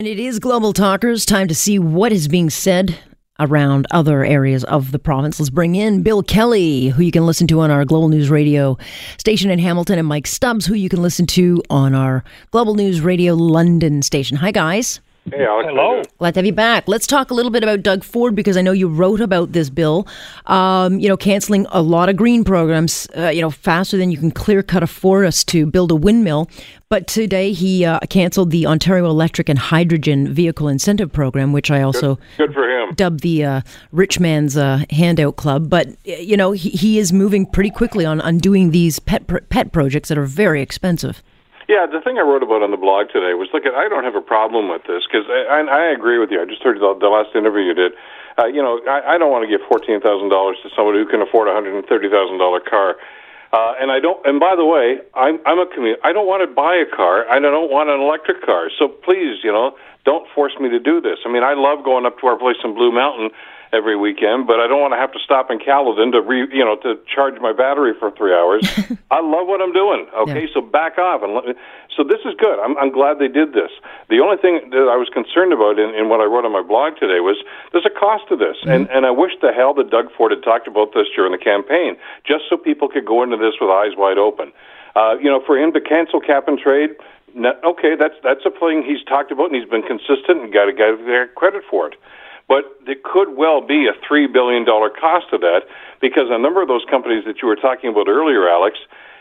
And it is Global Talkers. Time to see what is being said around other areas of the province. Let's bring in Bill Kelly, who you can listen to on our Global News Radio station in Hamilton, and Mike Stubbs, who you can listen to on our Global News Radio London station. Hi, guys. Hey, Alex. Hello. Glad to have you back. Let's talk a little bit about Doug Ford because I know you wrote about this bill. Um, you know, canceling a lot of green programs. Uh, you know, faster than you can clear cut a forest to build a windmill. But today he uh, canceled the Ontario Electric and Hydrogen Vehicle Incentive Program, which I also Good for him. dubbed the uh, rich man's uh, handout club. But you know, he, he is moving pretty quickly on on doing these pet pr- pet projects that are very expensive. Yeah, the thing I wrote about on the blog today was look, at I don't have a problem with this because I, I, I agree with you. I just heard the, the last interview you did. Uh, you know, I, I don't want to give fourteen thousand dollars to somebody who can afford a hundred and thirty thousand dollar car. Uh, and I don't. And by the way, I'm I'm a commu- I don't want to buy a car. I don't want an electric car. So please, you know, don't force me to do this. I mean, I love going up to our place in Blue Mountain every weekend, but I don't want to have to stop in Caledon to re, you know, to charge my battery for three hours. I love what I'm doing. Okay, so back off and let me. So this is good. I'm, I'm glad they did this. The only thing that I was concerned about in, in what I wrote on my blog today was there's a cost to this, and and I wish the hell that Doug Ford had talked about this during the campaign, just so people could go into this with eyes wide open. Uh, you know, for him to cancel cap and trade. No, okay, that's that's a thing he's talked about, and he's been consistent, and got to their credit for it but there could well be a $3 billion cost to that because a number of those companies that you were talking about earlier, Alex,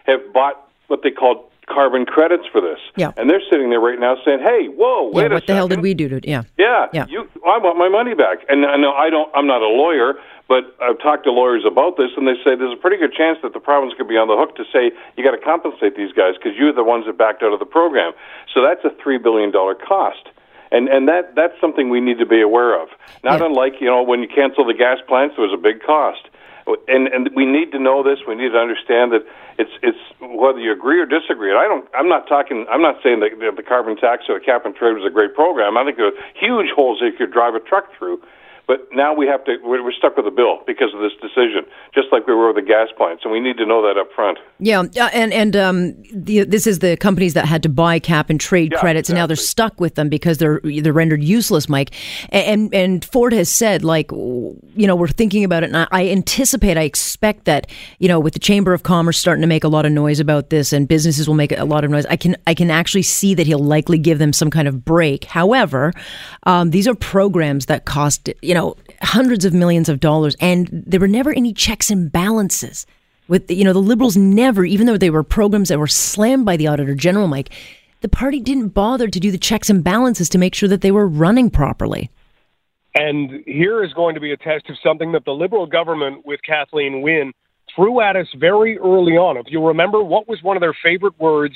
have bought what they call carbon credits for this. Yeah. And they're sitting there right now saying, hey, whoa, wait yeah, what the hell did we do to? Yeah. Yeah, Yeah. You, I want my money back. And I know I don't. I'm not a lawyer, but I've talked to lawyers about this, and they say there's a pretty good chance that the province could be on the hook to say you got to compensate these guys because you're the ones that backed out of the program. So that's a three billion dollar cost. And and that that's something we need to be aware of. Not Yeah. unlike you know when you cancel the gas plants, there was a big cost. And and we need to know this. We need to understand that it's it's whether you agree or disagree. And I don't. I'm not talking. I'm not saying that the, the carbon tax or the cap and trade was a great program. I think there are huge holes that you could drive a truck through. But now we have to. We're, stuck with the bill because of this decision, just like we were with the gas plants, and we need to know that up front. Yeah, uh, and and um, the, this is the companies that had to buy cap and trade Yeah, credits, and now they're stuck with them because they're they're rendered useless, Mike. And and Ford has said, like, you know, we're thinking about it, and I, I anticipate, I expect that, you know, with the Chamber of Commerce starting to make a lot of noise about this, and businesses will make a lot of noise. I can I can actually see that he'll likely give them some kind of break. However, um, these are programs that cost you know hundreds of millions of dollars, and there were never any checks and balances with you know the liberals never even though they were programs that were slammed by the auditor general mike the party didn't bother to do the checks and balances to make sure that they were running properly And here is going to be a test of something that the Liberal government with Kathleen Wynne threw at us very early on. If you remember, what was one of their favorite words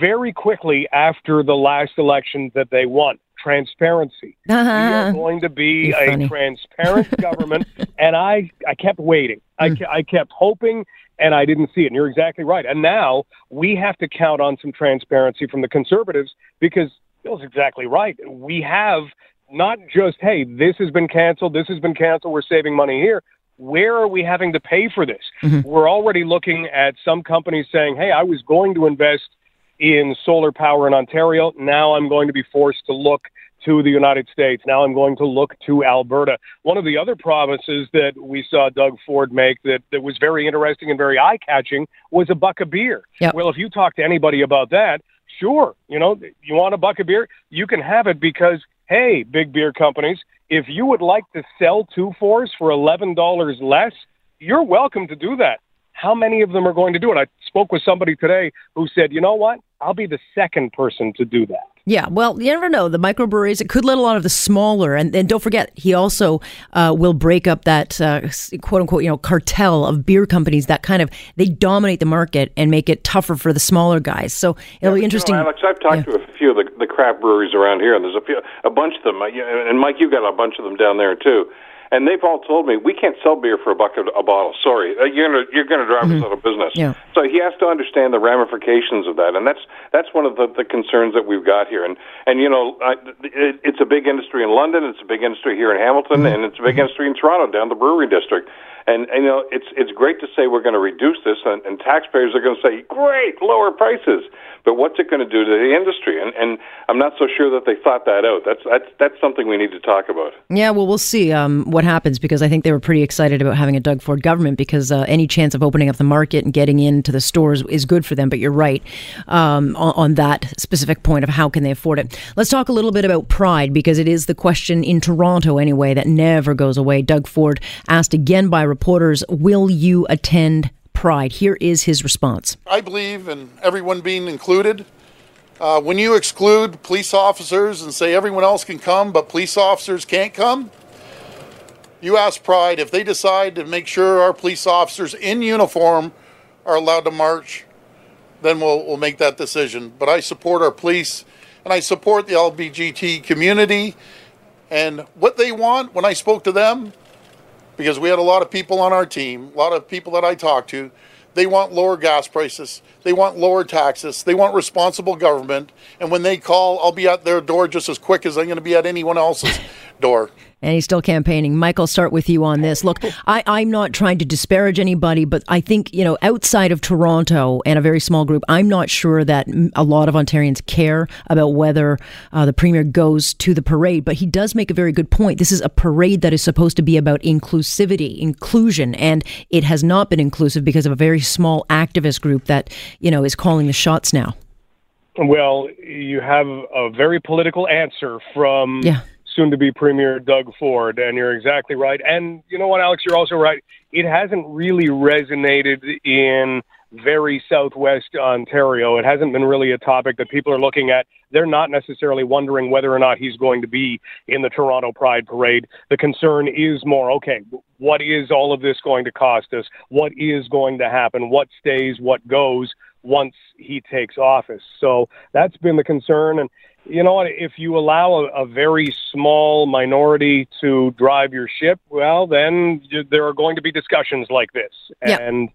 very quickly after the last election that they won? Transparency. Uh-huh. we are going to be You're a funny. transparent government. And I, I kept waiting. I, hmm. I kept hoping, and I didn't see it. And you're exactly right. And now we have to count on some transparency from the conservatives because Bill's exactly right. We have not just, hey, this has been canceled, this has been canceled, we're saving money here. Where are we having to pay for this? Mm-hmm. We're already looking at some companies saying, hey, I was going to invest in solar power in Ontario. Now I'm going to be forced to look to the United States. Now I'm going to look to Alberta. One of the other promises that we saw Doug Ford make that, that was very interesting and very eye catching was a buck of beer. Yep. Well, if you talk to anybody about that, sure, you know, you want a buck of beer, you can have it because, hey, big beer companies, if you would like to sell two fours for $11 less, you're welcome to do that. How many of them are going to do it? I spoke with somebody today who said, you know what? I'll be the second person to do that. Yeah, well, you never know. The microbreweries, it could let a lot of the smaller, and, and don't forget, he also uh, will break up that uh, quote unquote, you know, cartel of beer companies that kind of they dominate the market and make it tougher for the smaller guys. So it'll yeah, be interesting. You know, Alex, I've talked yeah. to a few of the, the craft breweries around here, and there's a few, a bunch of them, and Mike, you've got a bunch of them down there too and they've all told me we can't sell beer for a buck a, bottle. Sorry, uh, you're gonna you're gonna drive mm-hmm. us out of business. Yeah. So he has to understand the ramifications of that, and that's that's one of the, the concerns that we've got here. And and you know, I, it, it's a big industry in London, it's a big industry here in Hamilton, mm-hmm. and it's a big mm-hmm. industry in Toronto down the brewery district. And, and you know, it's it's great to say we're going to reduce this, and, and taxpayers are going to say, "Great, lower prices." But what's it going to do to the industry? And and I'm not so sure that they thought that out. That's that's that's something we need to talk about. Yeah, well, we'll see um, what happens because I think they were pretty excited about having a Doug Ford government because uh, any chance of opening up the market and getting into the stores is good for them. But you're right um, on, on that specific point of how can they afford it. Let's talk a little bit about pride because it is the question in Toronto anyway that never goes away. Doug Ford asked again by reporters, Will you attend Pride? Here is his response. I believe in everyone being included. Uh, when you exclude police officers and say everyone else can come, but police officers can't come, you ask Pride if they decide to make sure our police officers in uniform are allowed to march, then we'll, we'll make that decision. But I support our police and I support the LBGT community and what they want when I spoke to them because we had a lot of people on our team, a lot of people that I talked to. They want lower gas prices. They want lower taxes. They want responsible government. And when they call, I'll be at their door just as quick as I'm going to be at anyone else's door and he's still campaigning. Michael, start with you on this. Look, I, I'm not trying to disparage anybody, but I think, you know, outside of Toronto and a very small group, I'm not sure that a lot of Ontarians care about whether uh, the premier goes to the parade. But he does make a very good point. This is a parade that is supposed to be about inclusivity, inclusion, and it has not been inclusive because of a very small activist group that, you know, is calling the shots now. Well, you have a very political answer from. Yeah soon to be Premier Doug Ford. And you're exactly right. And you know what, Alex, you're also right. It hasn't really resonated in very southwest Ontario. It hasn't been really a topic that people are looking at. They're not necessarily wondering whether or not he's going to be in the Toronto Pride Parade. The concern is more okay, what is all of this going to cost us? What is going to happen? What stays? What goes? once he takes office. So that's been the concern. And you know what? If you allow a, a very small minority to drive your ship, well, then there are going to be discussions like this. Yeah. And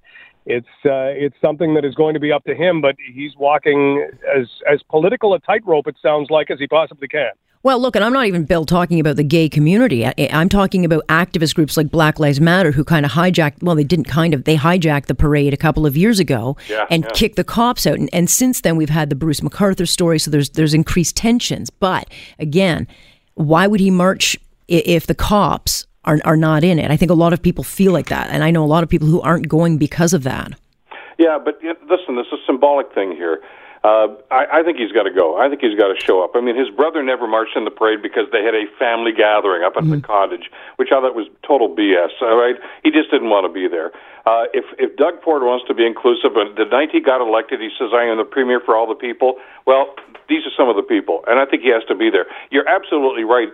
it's uh, it's something that is going to be up to him. But he's walking as as political a tightrope, it sounds like, as he possibly can. Well, look, and I'm not even, Bill, talking about the gay community. I, am talking about activist groups like Black Lives Matter who kind of hijacked, well, they didn't kind of, they hijacked the parade a couple of years ago yeah, and yeah. kicked the cops out. And, and since then, we've had the Bruce McArthur story, so there's, there's increased tensions. But again, why would he march if the cops are, are not in it? I think a lot of people feel like that. And I know a lot of people who aren't going because of that. Yeah, but listen, there's a symbolic thing here. Uh, I, I think he's got to go. I think he's got to show up. I mean, his brother never marched in the parade because they had a family gathering up at mm-hmm. the cottage, which I thought was total BS. All right, he just didn't want to be there. Uh, if if Doug Ford wants to be inclusive, and the night he got elected, he says, "I am the premier for all the people." Well, these are some of the people, and I think he has to be there. You're absolutely right.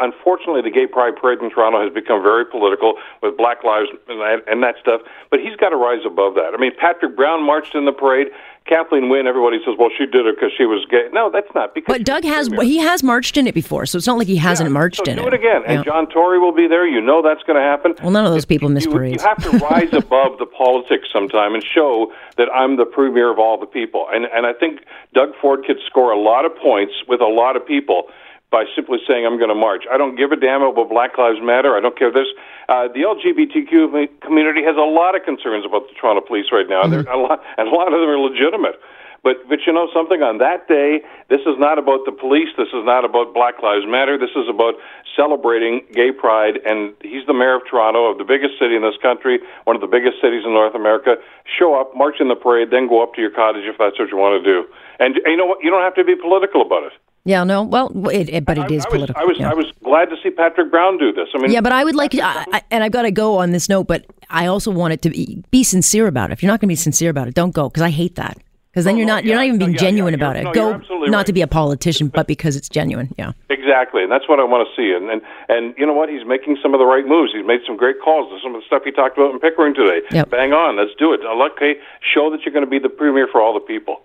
Unfortunately, the Gay Pride Parade in Toronto has become very political with Black Lives and that, and that stuff. But he's got to rise above that. I mean, Patrick Brown marched in the parade. Kathleen Wynne, everybody says, well, she did it because she was gay. No, that's not because. But Doug has he has marched in it before, so it's not like he hasn't yeah, marched so in do it. Do it again, yeah. and John Tory will be there. You know that's going to happen. Well, none of those people miss you, parades. You have to rise above the politics sometime and show that I'm the premier of all the people. And and I think Doug Ford could score a lot of points with a lot of people by simply saying I'm going to march. I don't give a damn about Black Lives Matter. I don't care this. Uh, the LGBTQ community has a lot of concerns about the Toronto police right now, mm-hmm. a lot, and a lot of them are legitimate. But but you know something on that day, this is not about the police. This is not about Black Lives Matter. This is about celebrating gay pride. And he's the mayor of Toronto, of the biggest city in this country, one of the biggest cities in North America. Show up, march in the parade, then go up to your cottage if that's what you want to do. And, and you know what? You don't have to be political about it. Yeah, no. Well, it, it, but it is I, I political. Was, I was, yeah. I was glad to see Patrick Brown do this. I mean, yeah, but I would like, I, I, and I've got to go on this note. But I also want it to be, be sincere about it. If you're not going to be sincere about it, don't go because I hate that. Because then Oh, you're no, not you're yeah, not even being yeah, genuine yeah, about it. no, Go not right. to be a politician, but because it's genuine. Yeah. Exactly, and that's what I want to see. And, and and you know what? He's making some of the right moves. He's made some great calls. Some of the stuff he talked about in Pickering today. Yep. Bang on. Let's do it. Okay, show that you're going to be the premier for all the people.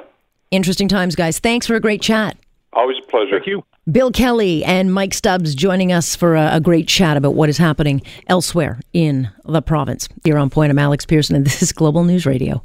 Interesting times, guys. Thanks for a great chat. Always a pleasure. Thank you. Bill Kelly and Mike Stubbs joining us for a, a great chat about what is happening elsewhere in the province. You're on point. I'm Alex Pearson, and this is Global News Radio.